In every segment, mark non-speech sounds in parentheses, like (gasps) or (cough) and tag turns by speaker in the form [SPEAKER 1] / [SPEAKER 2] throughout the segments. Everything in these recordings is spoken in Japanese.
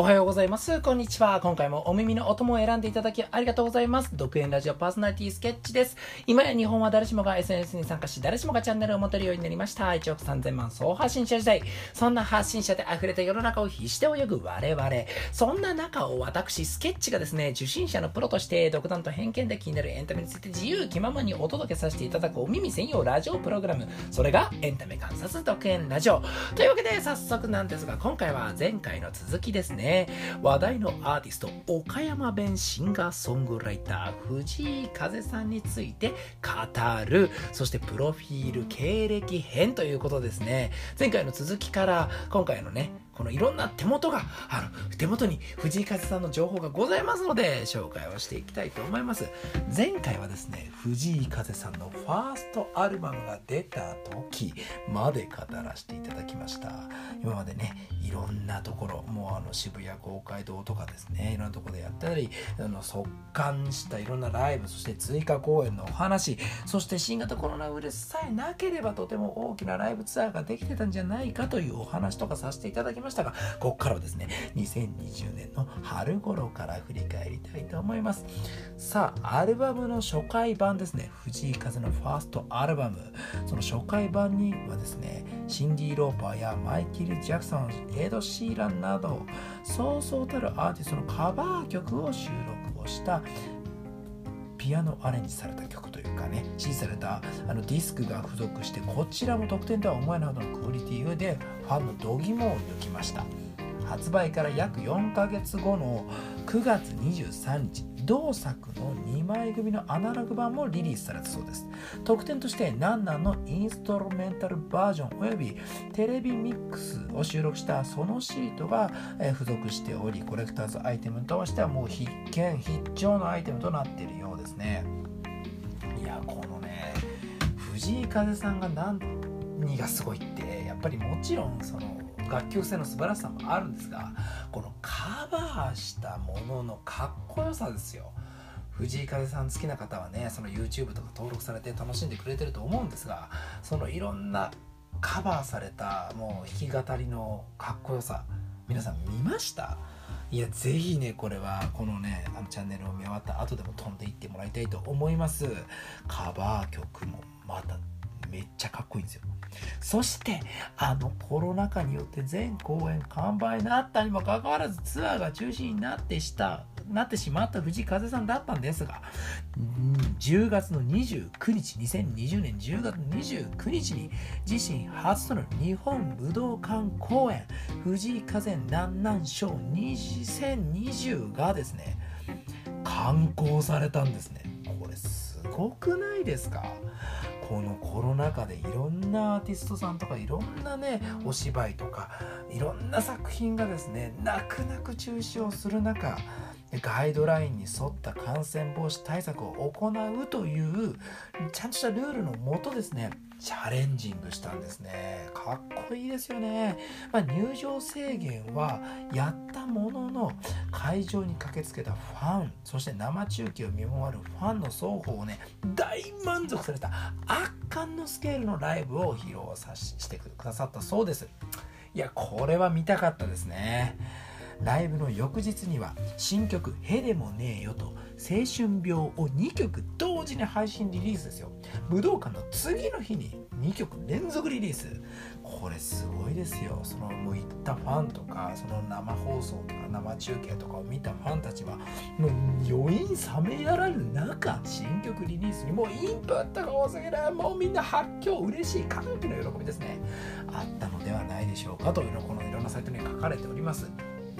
[SPEAKER 1] おはようございます。こんにちは。今回もお耳のお供を選んでいただきありがとうございます。独演ラジオパーソナリティスケッチです。今や日本は誰しもが SNS に参加し、誰しもがチャンネルを持てるようになりました。1億3000万総発信者時代。そんな発信者で溢れた世の中を必死で泳ぐ我々。そんな中を私、スケッチがですね、受信者のプロとして独断と偏見で気になるエンタメについて自由気ままにお届けさせていただくお耳専用ラジオプログラム。それがエンタメ観察独演ラジオ。というわけで早速なんですが、今回は前回の続きですね。ね。話題題のアーティスト岡山弁シンガーソングライター藤井風さんについて語る。そしてプロフィール経歴編ということですね。前回の続きから今回のねこのいろんな手元が、あの、手元に藤井風さんの情報がございますので、紹介をしていきたいと思います。前回はですね、藤井風さんのファーストアルバムが出た時まで語らせていただきました。今までね、いろんなところ、もうあの渋谷公会堂とかですね、いろんなとこでやったり、あの、速乾したいろんなライブ、そして追加公演のお話、そして新型コロナウイルスさえなければとても大きなライブツアーができてたんじゃないかというお話とかさせていただきました。ましたがここからはですね2020年の春頃から振り返りたいと思います。さあアルバムの初回版ですね。藤井風のファーストアルバム。その初回版にはですねシンディ・ローパーやマイケル・ジャクソンエド・シーランなどそうそうたるアーティストのカバー曲を収録をしたピアノアレンジされた曲というかね指示されたあのディスクが付属してこちらも得点とは思えないほどのクオリティでファンの度肝を抜きました。発売から約4ヶ月後の9月23日同作の2枚組のアナログ版もリリースされたそうです。特典としてナンナンのインストルメンタルバージョンおよびテレビミックスを収録したそのシートが付属しておりコレクターズアイテムとしてはもう必見必聴のアイテムとなっているようですね。いやこのね藤井風さんが何がすごいってやっぱりもちろんその楽曲性の素晴らしさもあるんですがこのカバーしたもののかっこよさですよ。藤井風さん好きな方はねその YouTube とか登録されて楽しんでくれてると思うんですがそのいろんなカバーされたもう弾き語りのかっこよさ皆さん見ました？いやぜひねこれはこのねあのチャンネルを見終わった後でも飛んでいってもらいたいと思います。カバー曲もまためっちゃかっこいいんですよそしてあのコロナ禍によって全公演完売になったにもかかわらずツアーが中止になってしたなってしまった藤井風さんだったんですが、10月の29日、2020年10月29日に自身初となる日本武道館公演、藤井風南南賞2020がですね、刊行されたんですね。これすすごくないですか？このコロナ禍でいろんなアーティストさんとかいろんなねお芝居とかいろんな作品がですね泣く泣く中止をする中ガイドラインに沿った感染防止対策を行うというちゃんとしたルールのもとですねチャレンジングしたんですね。かっこいいですよね、まあ、入場制限はやったものの会場に駆けつけたファンそして生中継を見守るファンの双方をね大満足された圧巻のスケールのライブを披露さしてくださったそうです。いやこれは見たかったですね。ライブの翌日には新曲「へでもねえよ」と「青春病」を2曲同同時に配信リリースですよ。武道館の次の日に2曲連続リリース。これすごいですよ。そのもう行ったファンとかその生放送とか生中継とかを見たファンたちはもう余韻冷めやらぬ中新曲リリースにもうインプットが多すぎる。もうみんな発狂嬉しい歓喜の喜びですね。あったのではないでしょうかというのこのいろんなサイトに書かれております。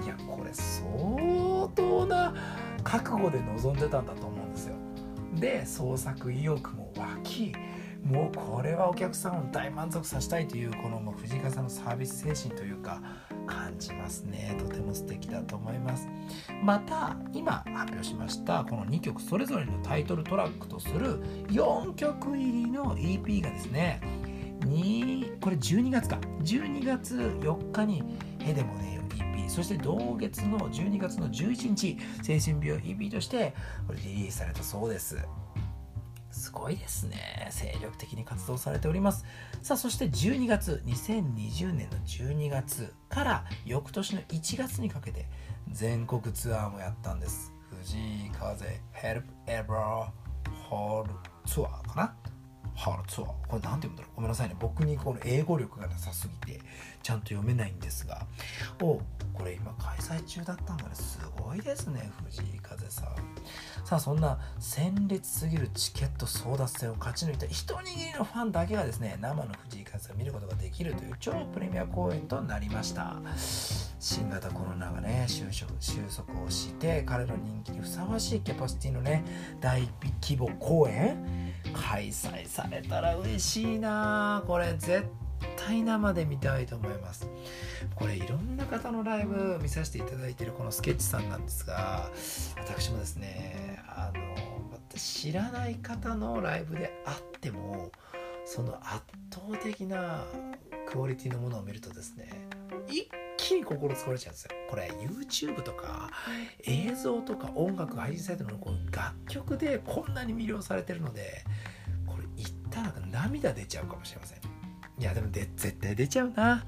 [SPEAKER 1] いやこれ相当な覚悟で臨んでたんだとで創作意欲も湧きもうこれはお客さんを大満足させたいというこのもう藤川さんのサービス精神というか感じますね。とても素敵だと思います。また今発表しましたこの2曲それぞれのタイトルトラックとする4曲入りの EP がですねこれ12月か。12月4日に「へでもねそして同月の12月の11日、青春病 EP としてこれリリースされたそうです。すごいですね。精力的に活動されております。さあそして12月2020年の12月から翌年の1月にかけて全国ツアーもやったんです。藤井風 Help Ever Hall ツアーかな？ハールツアーこれ何て読むんだろう？ごめんなさいね。僕にこの英語力がなさすぎてちゃんと読めないんですが。おこれ今開催中だったんだね。すごいですね藤井風さん。さあそんな鮮烈すぎるチケット争奪戦を勝ち抜いた一握りのファンだけがですね生の藤井風を見ることができるという超プレミア公演となりました。新型コロナがね収束収束をして彼の人気にふさわしいキャパシティのね大規模公演開催されたら嬉しいな。これ絶対生で見たいと思います。これいろんな方のライブ見させていただいてるこのスケッチさんなんですが私もですねあの知らない方のライブであってもその圧倒的なクオリティのものを見るとですね一気に心つかれちゃうんですよ。これ YouTube とか映像とか音楽配信サイトのこう楽曲でこんなに魅了されてるのでこれ言ったら涙出ちゃうかもしれません。いやでもで絶対出ちゃうな。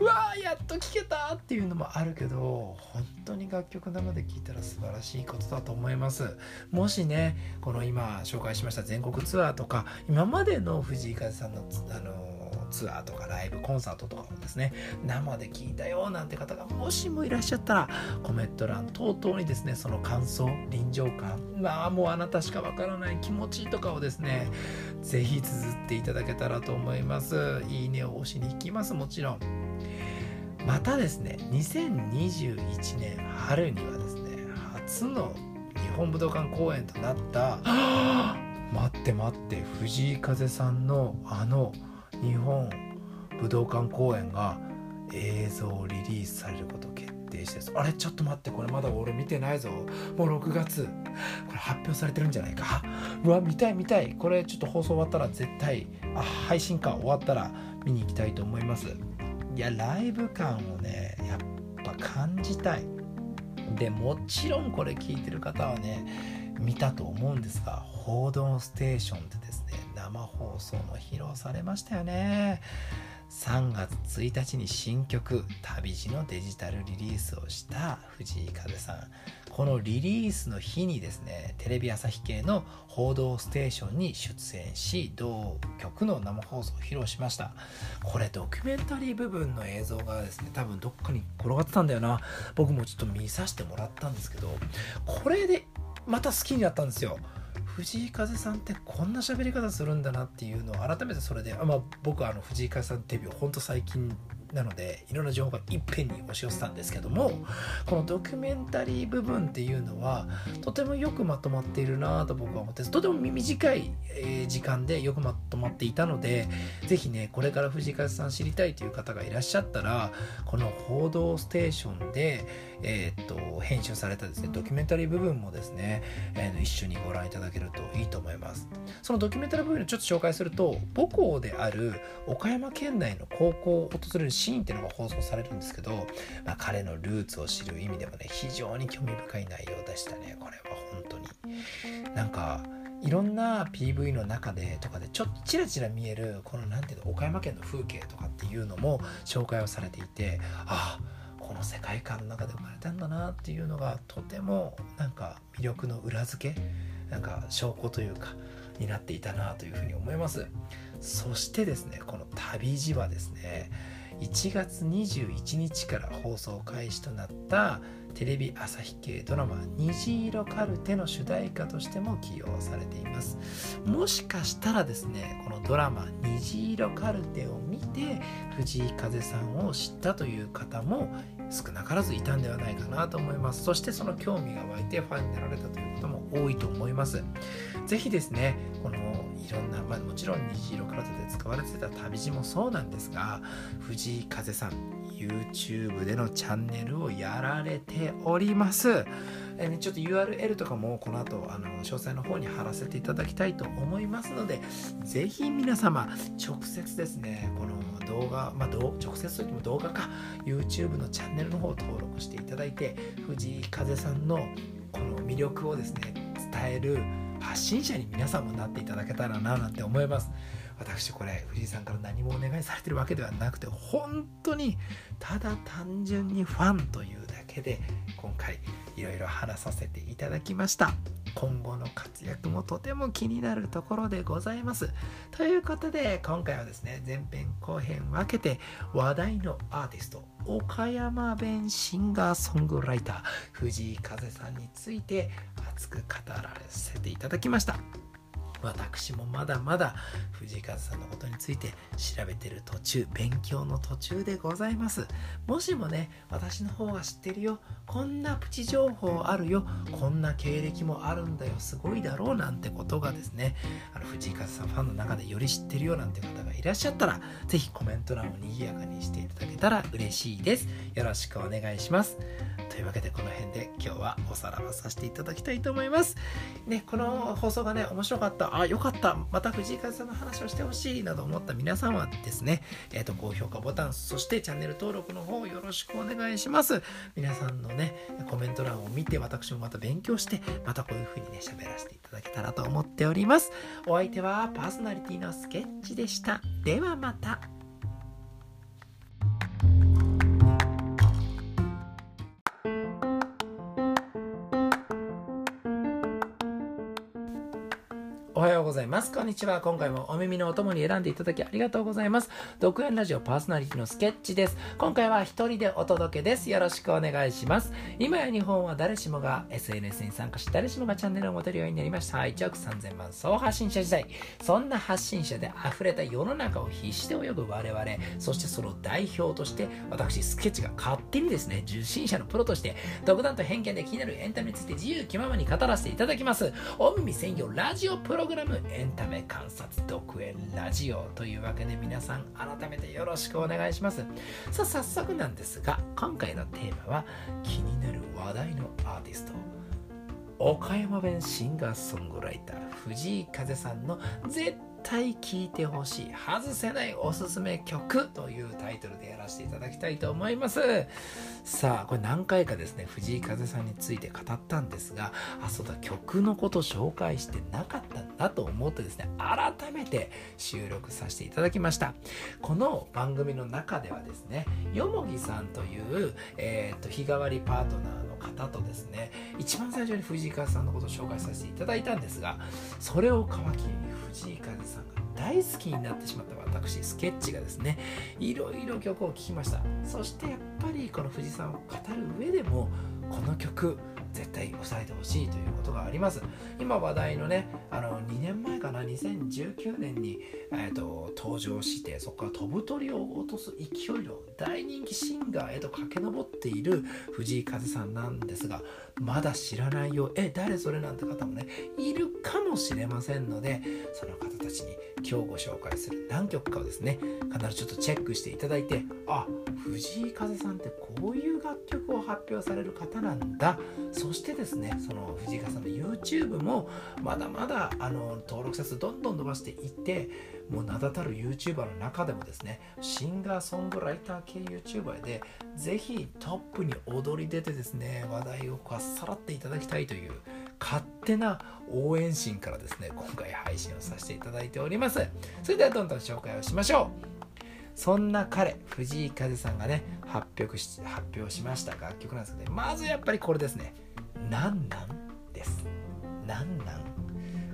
[SPEAKER 1] うわーやっと聴けたっていうのもあるけど本当に楽曲生で聴いたら素晴らしいことだと思います。もしねこの今紹介しました全国ツアーとか今までの藤井風さんのあのツアーとかライブコンサートとかもですね生で聞いたよなんて方がもしもいらっしゃったらコメント欄等々にですねその感想臨場感まあもうあなたしかわからない気持ちとかをですね是非綴っていただけたらと思います。いいねを押しに行きますもちろん。またですね2021年春にはですね初の日本武道館公演となった (gasps) 待って待って藤井風さんのあの日本武道館公演が映像リリースされること決定してあれちょっと待ってこれまだ俺見てないぞ。もう6月。これ発表されてるんじゃないか。うわ見たい見たい。これちょっと放送終わったら絶対あ配信か終わったら見に行きたいと思います。いやライブ感をねやっぱ感じたい。でもちろんこれ聞いてる方はね見たと思うんですが「報道ステーション」ってですね生放送も披露されましたよね。3月1日に新曲「旅路」のデジタルリリースをした藤井風さん。このリリースの日にですねテレビ朝日系の「報道ステーション」に出演し同曲の生放送を披露しました。これドキュメンタリー部分の映像がですね多分どっかに転がってたんだよな。僕もちょっと見させてもらったんですけどこれでまた好きになったんですよ。藤井風さんってこんな喋り方するんだなっていうのを改めてそれで、あまあ、僕はあの藤井風さんデビューほんと最近なのでいろんな情報がいっぺんに押し寄せたんですけどもこのドキュメンタリー部分っていうのはとてもよくまとまっているなと僕は思ってとても短い時間でよくまとまっていたので是非ねこれから藤井風さん知りたいという方がいらっしゃったらこの「報道ステーションで」えー、っと編集されたですねドキュメンタリー部分もですね、えー、一緒にご覧いただけるといいと思います。そのドキュメンタリー部分をちょっと紹介すると母校である岡山県内の高校を訪れるシーンっていうのが放送されるんですけど、まあ、彼のルーツを知る意味でもね非常に興味深い内容でしたね。これは本当に。なんかいろんな PV の中でとかでちょっとチラチラ見えるこの何ていうの岡山県の風景とかっていうのも紹介をされていてああこの世界観の中で生まれたんだなっていうのがとてもなんか魅力の裏付けなんか証拠というかになっていたなというふうに思います。そしてですねこの旅路はですね1月21日から放送開始となったテレビ朝日系ドラマ「虹色カルテ」の主題歌としても起用されています。もしかしたらですねこのドラマ「虹色カルテ」を見て藤井風さんを知ったという方も少なからずいたんではないかなと思います。そしてその興味が湧いてファンになられたという方も多いと思います。是非ですねこのいろんな、まあ、もちろん虹色カルテで使われてた旅路もそうなんですが藤井風さん YouTube でのチャンネルをやられております。えー、ちょっと URL とかもこの後あの詳細の方に貼らせていただきたいと思いますので、ぜひ皆様直接ですね、この動画、まあ、直接といっても動画か YouTube のチャンネルの方を登録していただいて、藤井風さんのこの魅力をですね、伝える発信者に皆さんもなっていただけたらななんて思います私これ藤井さんから何もお願いされてるわけではなくて本当にただ単純にファンというだけで今回いろいろ話させていただきました。今後の活躍もとても気になるところでございます。ということで今回はですね前編後編分けて話題のアーティスト岡山弁シンガーソングライター藤井風さんについて熱く語らせていただきました。私もまだまだ藤井風さんのことについて調べてる途中勉強の途中でございます。もしもね私の方が知ってるよ。こんなプチ情報あるよ。こんな経歴もあるんだよ。すごいだろうなんてことがですね。あの藤井風さんファンの中でより知ってるよなんて方がいらっしゃったら是非コメント欄を賑やかにしていただけたら嬉しいです。よろしくお願いします。というわけでこの辺で今日はおさらばさせていただきたいと思います。ねこの放送がね面白かった。あよかった。また藤井風さんの話をしてほしいなど思った皆さんはですねえっ、ー、と高評価ボタンそしてチャンネル登録の方よろしくお願いします。皆さんのねコメント欄を見て私もまた勉強してまたこういう風にね喋らせていただけたらと思っております。お相手はパーソナリティのスケッチでした。ではまた。ございます。こんにちは。今回もお耳のお供に選んでいただきありがとうございます。独演ラジオパーソナリティのスケッチです。今回は一人でお届けです。よろしくお願いします。今や日本は誰しもが SNS に参加し、誰しもがチャンネルを持てるようになりました。1億3000万総発信者時代。そんな発信者で溢れた世の中を必死で泳ぐ我々、そしてその代表として、私、スケッチが勝手にですね、受信者のプロとして、独断と偏見で気になるエンタメについて自由気ままに語らせていただきます。お耳専用ラジオプログラムエンタメ観察独演ラジオというわけで皆さん改めてよろしくお願いします。さあ早速なんですが今回のテーマは気になる話題のアーティスト岡山弁シンガーソングライター藤井風さんの絶対聴いてほしい外せないおすすめ曲というタイトルでやらせていただきたいと思います。さあこれ何回かですね藤井風さんについて語ったんですがあそうだ曲のこと紹介してなかったんだと思ってですね改めて収録させていただきました。この番組の中ではですねよもぎさんという、えーと、日替わりパートナーの方とですね一番最初に藤井風さんのことを紹介させていただいたんですがそれを皮切りに藤井風さんが大好きになってしまった私スケッチがですねいろいろ曲を聴きました。そしてやっぱりこの藤井さんを語る上でもこの曲絶対押さえてほしいということがあります。今話題のねあの2年前かな2019年に、えーと、登場してそこから飛ぶ鳥を落とす勢いの大人気シンガーへと駆け上っている藤井風さんなんですがまだ知らないよ。え誰それなんて方もねいるかもしれませんのでその方たちに今日ご紹介する何曲かをですね必ずちょっとチェックしていただいてあ藤井風さんってこういう楽曲を発表される方なんだ。そしてですねその藤井風さんの YouTube もまだまだあの登録者数どんどん伸ばしていってもう名だたる YouTuber の中でもですねシンガーソングライター系 YouTuber でぜひトップに踊り出てですね話題をかっさらっていただきたいという勝手な応援心からですね今回配信をさせていただいております。それではどんどん紹介をしましょう。そんな彼藤井風さんがね発表し発表しました楽曲なんですけど、ね、まずやっぱりこれですね「なんなん」です「なんなん」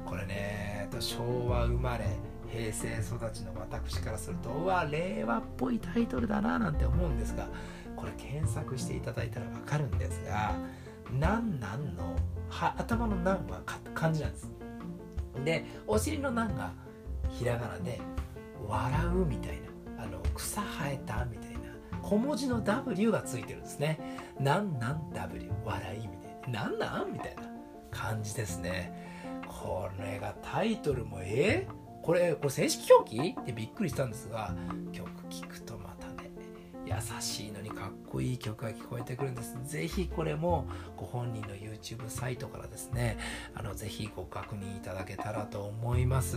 [SPEAKER 1] これね昭和生まれ。平成育ちの私からするとうわ令和っぽいタイトルだななんて思うんですがこれ検索していただいたら分かるんですが「なんなん」の頭の「なん」は漢字なんですでお尻の「なん」がひらがなで「笑う」みたいなあの草生えたみたいな小文字の W がついてるんですね。なんなん W 笑いみたいな。なんなんみたいな感じですね。これがタイトルもえー、これこれ正式表記？ってびっくりしたんですが曲聴くとまたね優しいのにかっこいい曲が聞こえてくるんです。ぜひこれもご本人の YouTube サイトからですねあのぜひご確認いただけたらと思います。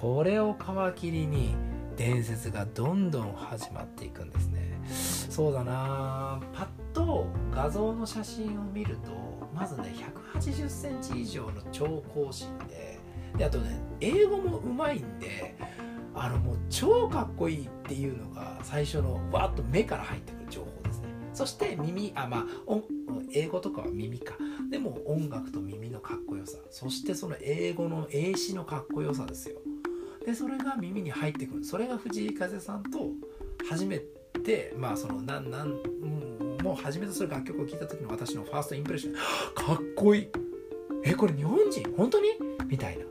[SPEAKER 1] これを皮切りに伝説がどんどん始まっていくんですねそうだなパッと画像の写真を見るとまずね180センチ以上の超高身でであとね英語もうまいんであのもう超かっこいいっていうのが最初のわっと目から入ってくる情報ですね。そして耳あまあ英語とかは耳か。でも音楽と耳のかっこよさ。そしてその英語の英詞のかっこよさですよ。でそれが耳に入ってくる。それが藤井風さんと初めてまあそのなんなん、うん、もう初めてする楽曲を聴いた時の私のファーストインプレッション。(gasps) かっこいい。えこれ日本人？本当に？みたいな。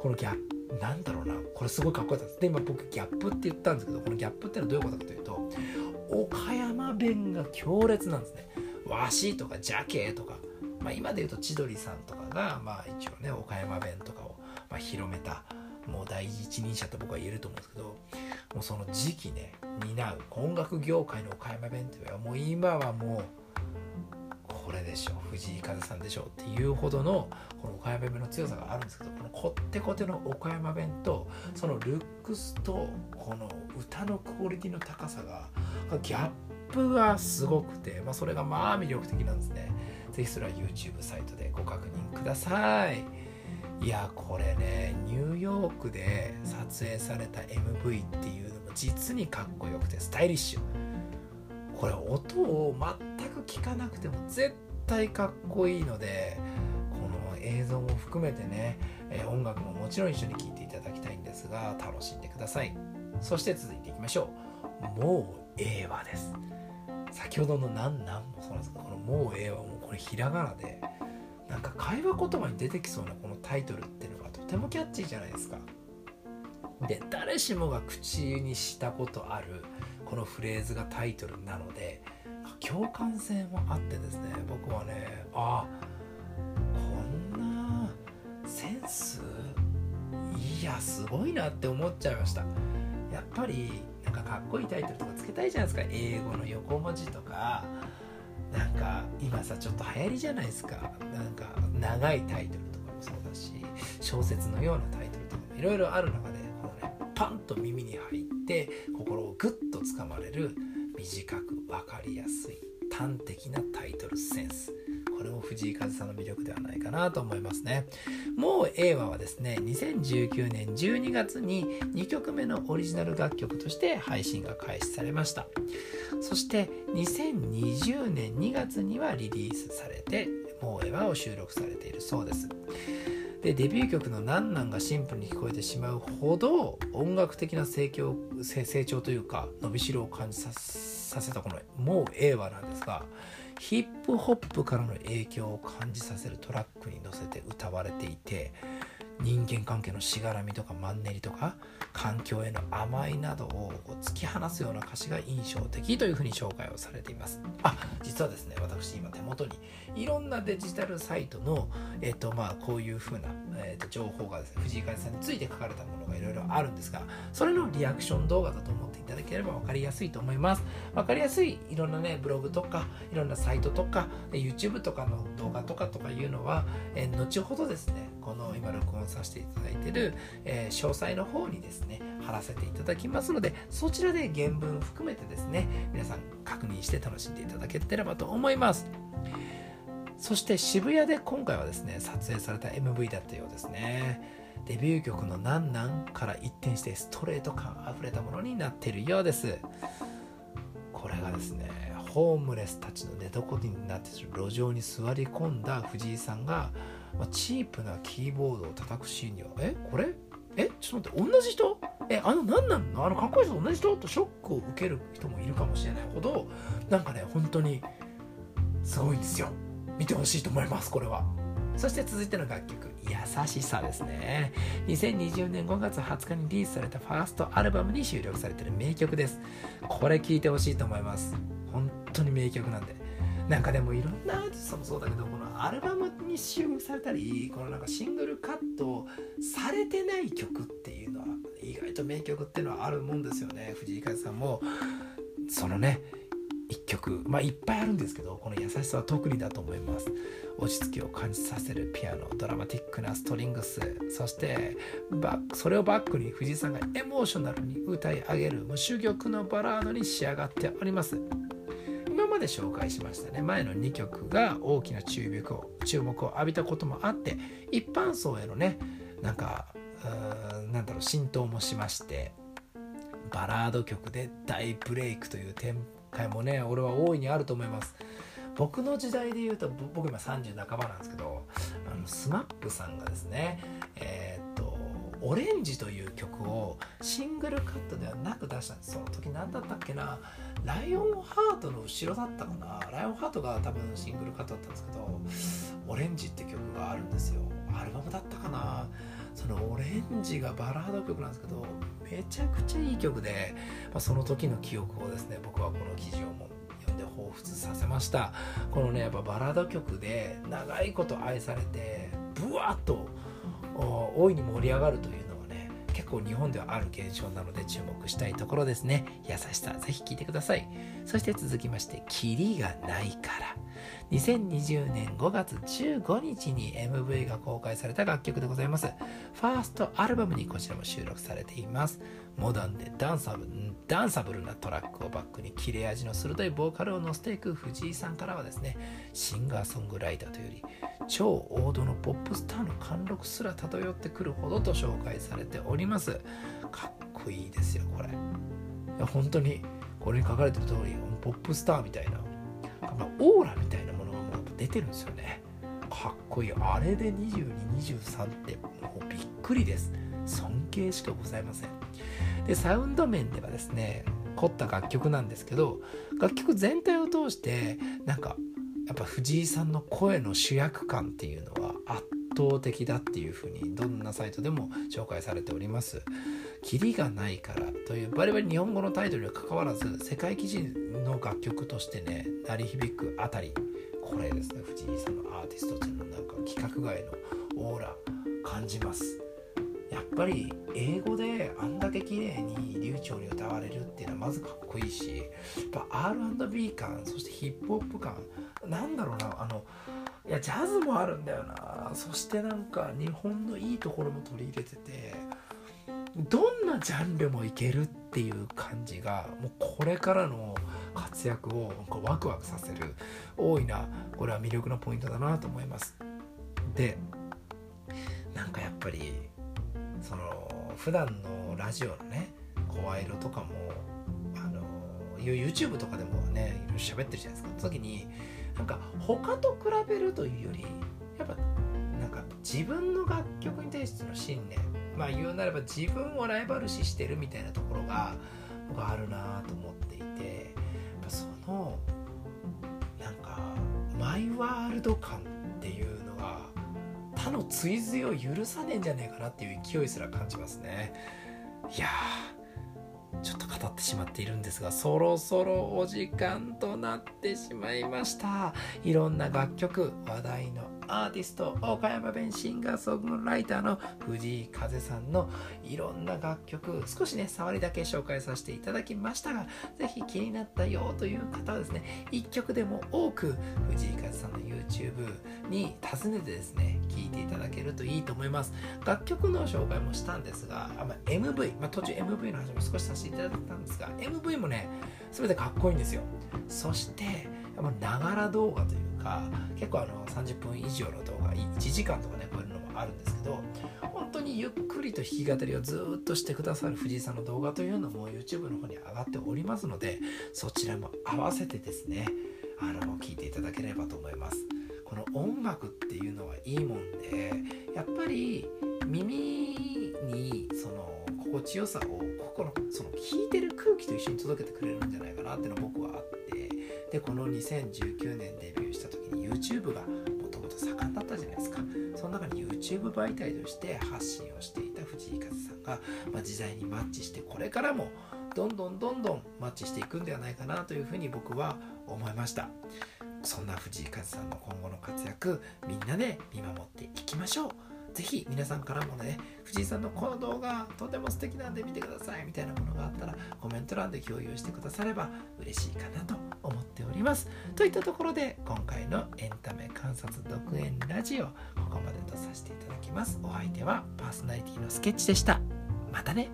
[SPEAKER 1] このギャップなんだろうなこれすごいかっこよかったです。で今僕ギャップって言ったんですけどこのギャップっていうのはどういうことかというと岡山弁が強烈なんですね。わしとかじゃけとか、まあ、今で言うと千鳥さんとかが、まあ、一応ね岡山弁とかを、まあ、広めたもう第一人者と僕は言えると思うんですけどもうその時期ね担う音楽業界の岡山弁というのはもう今はもうこれでしょ藤井風さんでしょっていうほどのこの岡山弁の強さがあるんですけどこのこってこての岡山弁とそのルックスとこの歌のクオリティの高さがギャップがすごくて、まあ、それがまあ魅力的なんですね。ぜひそれは YouTube サイトでご確認ください。いやこれねニューヨークで撮影された MV っていうのも実にかっこよくてスタイリッシュこれ音を全く聞かなくても絶対かっこいいのでこの映像も含めてね、え音楽ももちろん一緒に聴いていただきたいんですが楽しんでください。そして続いていきましょう。もうええわです。先ほどの「なんなん」もそうなんですけどこの「もうええわ」もこれひらがなでなんか会話言葉に出てきそうなこのタイトルっていうのがとてもキャッチーじゃないですか。で誰しもが口にしたことあるこのフレーズがタイトルなので共感性もあってですね僕はねあこんなセンスいやすごいなって思っちゃいました。やっぱりなんかかっこいいタイトルとかつけたいじゃないですか。英語の横文字とかなんか今さちょっと流行りじゃないですか。なんか長いタイトルとかもそうだし小説のようなタイトルとかもいろいろある中でこのねパンと耳に入って心をグッとつかまれる短く分かりやすい端的なタイトルセンス。これも藤井風さんの魅力ではないかなと思いますね。もう映画はですね2019年12月に2曲目のオリジナル楽曲として配信が開始されました。そして2020年2月にはリリースされてもう映画を収録されているそうです。でデビュー曲の「なんなん」がシンプルに聞こえてしまうほど音楽的な成長成長というか伸びしろを感じさせたこの「もうええわなんですがヒップホップからの影響を感じさせるトラックに乗せて歌われていて人間関係のしがらみとかマンネリとか環境への甘いなどを突き放すような歌詞が印象的というふうに紹介をされています。あ実はですね私今手元にいろんなデジタルサイトのえっ、とまあこういうふうな、えー、と情報がですね藤井風さんについて書かれたものがいろいろあるんですがそれのリアクション動画だと思っていただければ分かりやすいと思います。分かりやすいいろんなねブログとかいろんなサイトとか YouTube とかの動画とかとかいうのは、えー、後ほどですねこの今録音させていただいている、えー、詳細の方にですね貼らせていただきますのでそちらで原文含めてですね皆さん確認して楽しんでいただければと思います。そして渋谷で今回はですね撮影された MV だったようですね。デビュー曲の「なんなん」から一転してストレート感あふれたものになっているようです。これがですねホームレスたちの寝床になっている路上に座り込んだ藤井さんがまあ、チープなキーボードを叩くシーンには、え？これ？え？ちょっと待って、同じ人？え、あの、何なんの？あの、かっこいい人と同じ人？とショックを受ける人もいるかもしれないほど、なんかね、本当に、すごいんですよ。見てほしいと思います、これは。そして続いての楽曲、優しさですね。2020年5月20日にリリースされたファーストアルバムに収録されてる名曲です。これ聴いてほしいと思います。本当に名曲なんで。なんかでもいろんなアーティストもそうだけどこのアルバムに収録されたりこのなんかシングルカットされてない曲っていうのは意外と名曲っていうのはあるもんですよね。藤井風さんも。そのね一曲まあいっぱいあるんですけどこの優しさは特にだと思います。落ち着きを感じさせるピアノドラマティックなストリングス。そしてバそれをバックに藤井さんがエモーショナルに歌い上げる無珠玉のバラードに仕上がっております。で紹介しましたね。前の2曲が大きな注目を注目を浴びたこともあって一般層へのねなんかなんだろう浸透もしましてバラード曲で大ブレイクという展開もね俺は大いにあると思います。僕の時代で言うと僕今30半ばなんですけどあの SMAP さんがですねえー、「オレンジ」という曲をシングルカットではなく出したんです。その時何だったっけな？ライオンハートの後ろだったかな？ライオンハートが多分シングルカットだったんですけど「オレンジ」って曲があるんですよ。アルバムだったかな？そのオレンジがバラード曲なんですけどめちゃくちゃいい曲で、まあ、その時の記憶をですね僕はこの記事をも読んで彷彿させました。このねやっぱバラード曲で長いこと愛されてブワッと大いに盛り上がるというのはね結構日本ではある現象なので注目したいところですね優しさぜひ聞いてくださいそして続きまして「キリがないから」2020年5月15日に MV が公開された楽曲でございます。ファーストアルバムにこちらも収録されています。モダンでダンサブダンサブルなトラックをバックに切れ味の鋭いボーカルを乗せていく藤井さんからはですね、シンガーソングライターというより、超王道のポップスターの貫禄すら漂ってくるほどと紹介されております。かっこいいですよ、これ。いや本当にこれに書かれてる通り、ポップスターみたいな、オーラみたいなものがもう出てるんですよね。かっこいい。あれで2223ってもうびっくりです。尊敬しかございません。でサウンド面ではですね凝った楽曲なんですけど楽曲全体を通してなんかやっぱ藤井さんの声の主役感っていうのは圧倒的だっていうふうにどんなサイトでも紹介されております。キリがないからというバリバリ日本語のタイトルにかかわらず世界基準の楽曲としてね鳴り響くあたり。これですね。藤井さんのアーティストというのなんか規格外のオーラ感じます。やっぱり英語であんだけ綺麗に流暢に歌われるっていうのはまずかっこいいしやっぱ R&B 感そしてヒップホップ感なんだろうなあのいやジャズもあるんだよな。そしてなんか日本のいいところも取り入れててどんなジャンルもいけるっていう感じがもうこれからの活躍をこうワクワクさせる大いなこれは魅力のポイントだなと思います。でなんかやっぱりその普段のラジオのね声色とかもあの YouTube とかでもねいろいろ喋ってるじゃないですか。その時になんか他と比べるというよりやっぱなんか自分の楽曲に対しての信念。まあ言うなれば自分をライバル視してるみたいなところが僕はあるなと思っていてやっぱそのなんかマイワールド感っていうのが他の追随を許さねえんじゃねえかなっていう勢いすら感じますね。いやちょっと語ってしまっているんですがそろそろお時間となってしまいました。いろんな楽曲話題のアーティスト岡山弁シンガーソングライターの藤井風さんのいろんな楽曲少しね触りだけ紹介させていただきましたが是非気になったよという方はですね1曲でも多く藤井風さんの YouTube に訪ねてですね聴いていただけるといいと思います。楽曲の紹介もしたんですが、ま MV、まあ、途中 MV の話も少しさせていただいたんですが MV もね全てかっこいいんですよ。そしてながら動画というか結構あの30分以上の動画1時間とかねこういうのもあるんですけど本当にゆっくりと弾き語りをずっとしてくださる藤井さんの動画というのも YouTube の方に上がっておりますのでそちらも合わせてですねあの聞いていただければと思います。この音楽っていうのはいいもんでやっぱり耳にその心地よさをここのその聞いてる空気と一緒に届けてくれるんじゃないかなっていうのは僕はあってでこの2019年デビューした時に YouTube がもともと盛んだったじゃないですか。その中に YouTube 媒体として発信をしていた藤井風さんが、まあ、時代にマッチしてこれからもどんどんどんどんマッチしていくんではないかなというふうに僕は思いました。そんな藤井風さんの今後の活躍みんなで見守っていきましょう。ぜひ皆さんからもね、藤井さんのこの動画とても素敵なんで見てくださいみたいなものがあったらコメント欄で共有してくだされば嬉しいかなと思っております。といったところで今回のエンタメ観察独演ラジオここまでとさせていただきます。お相手はパーソナリティのスケッチでした。またね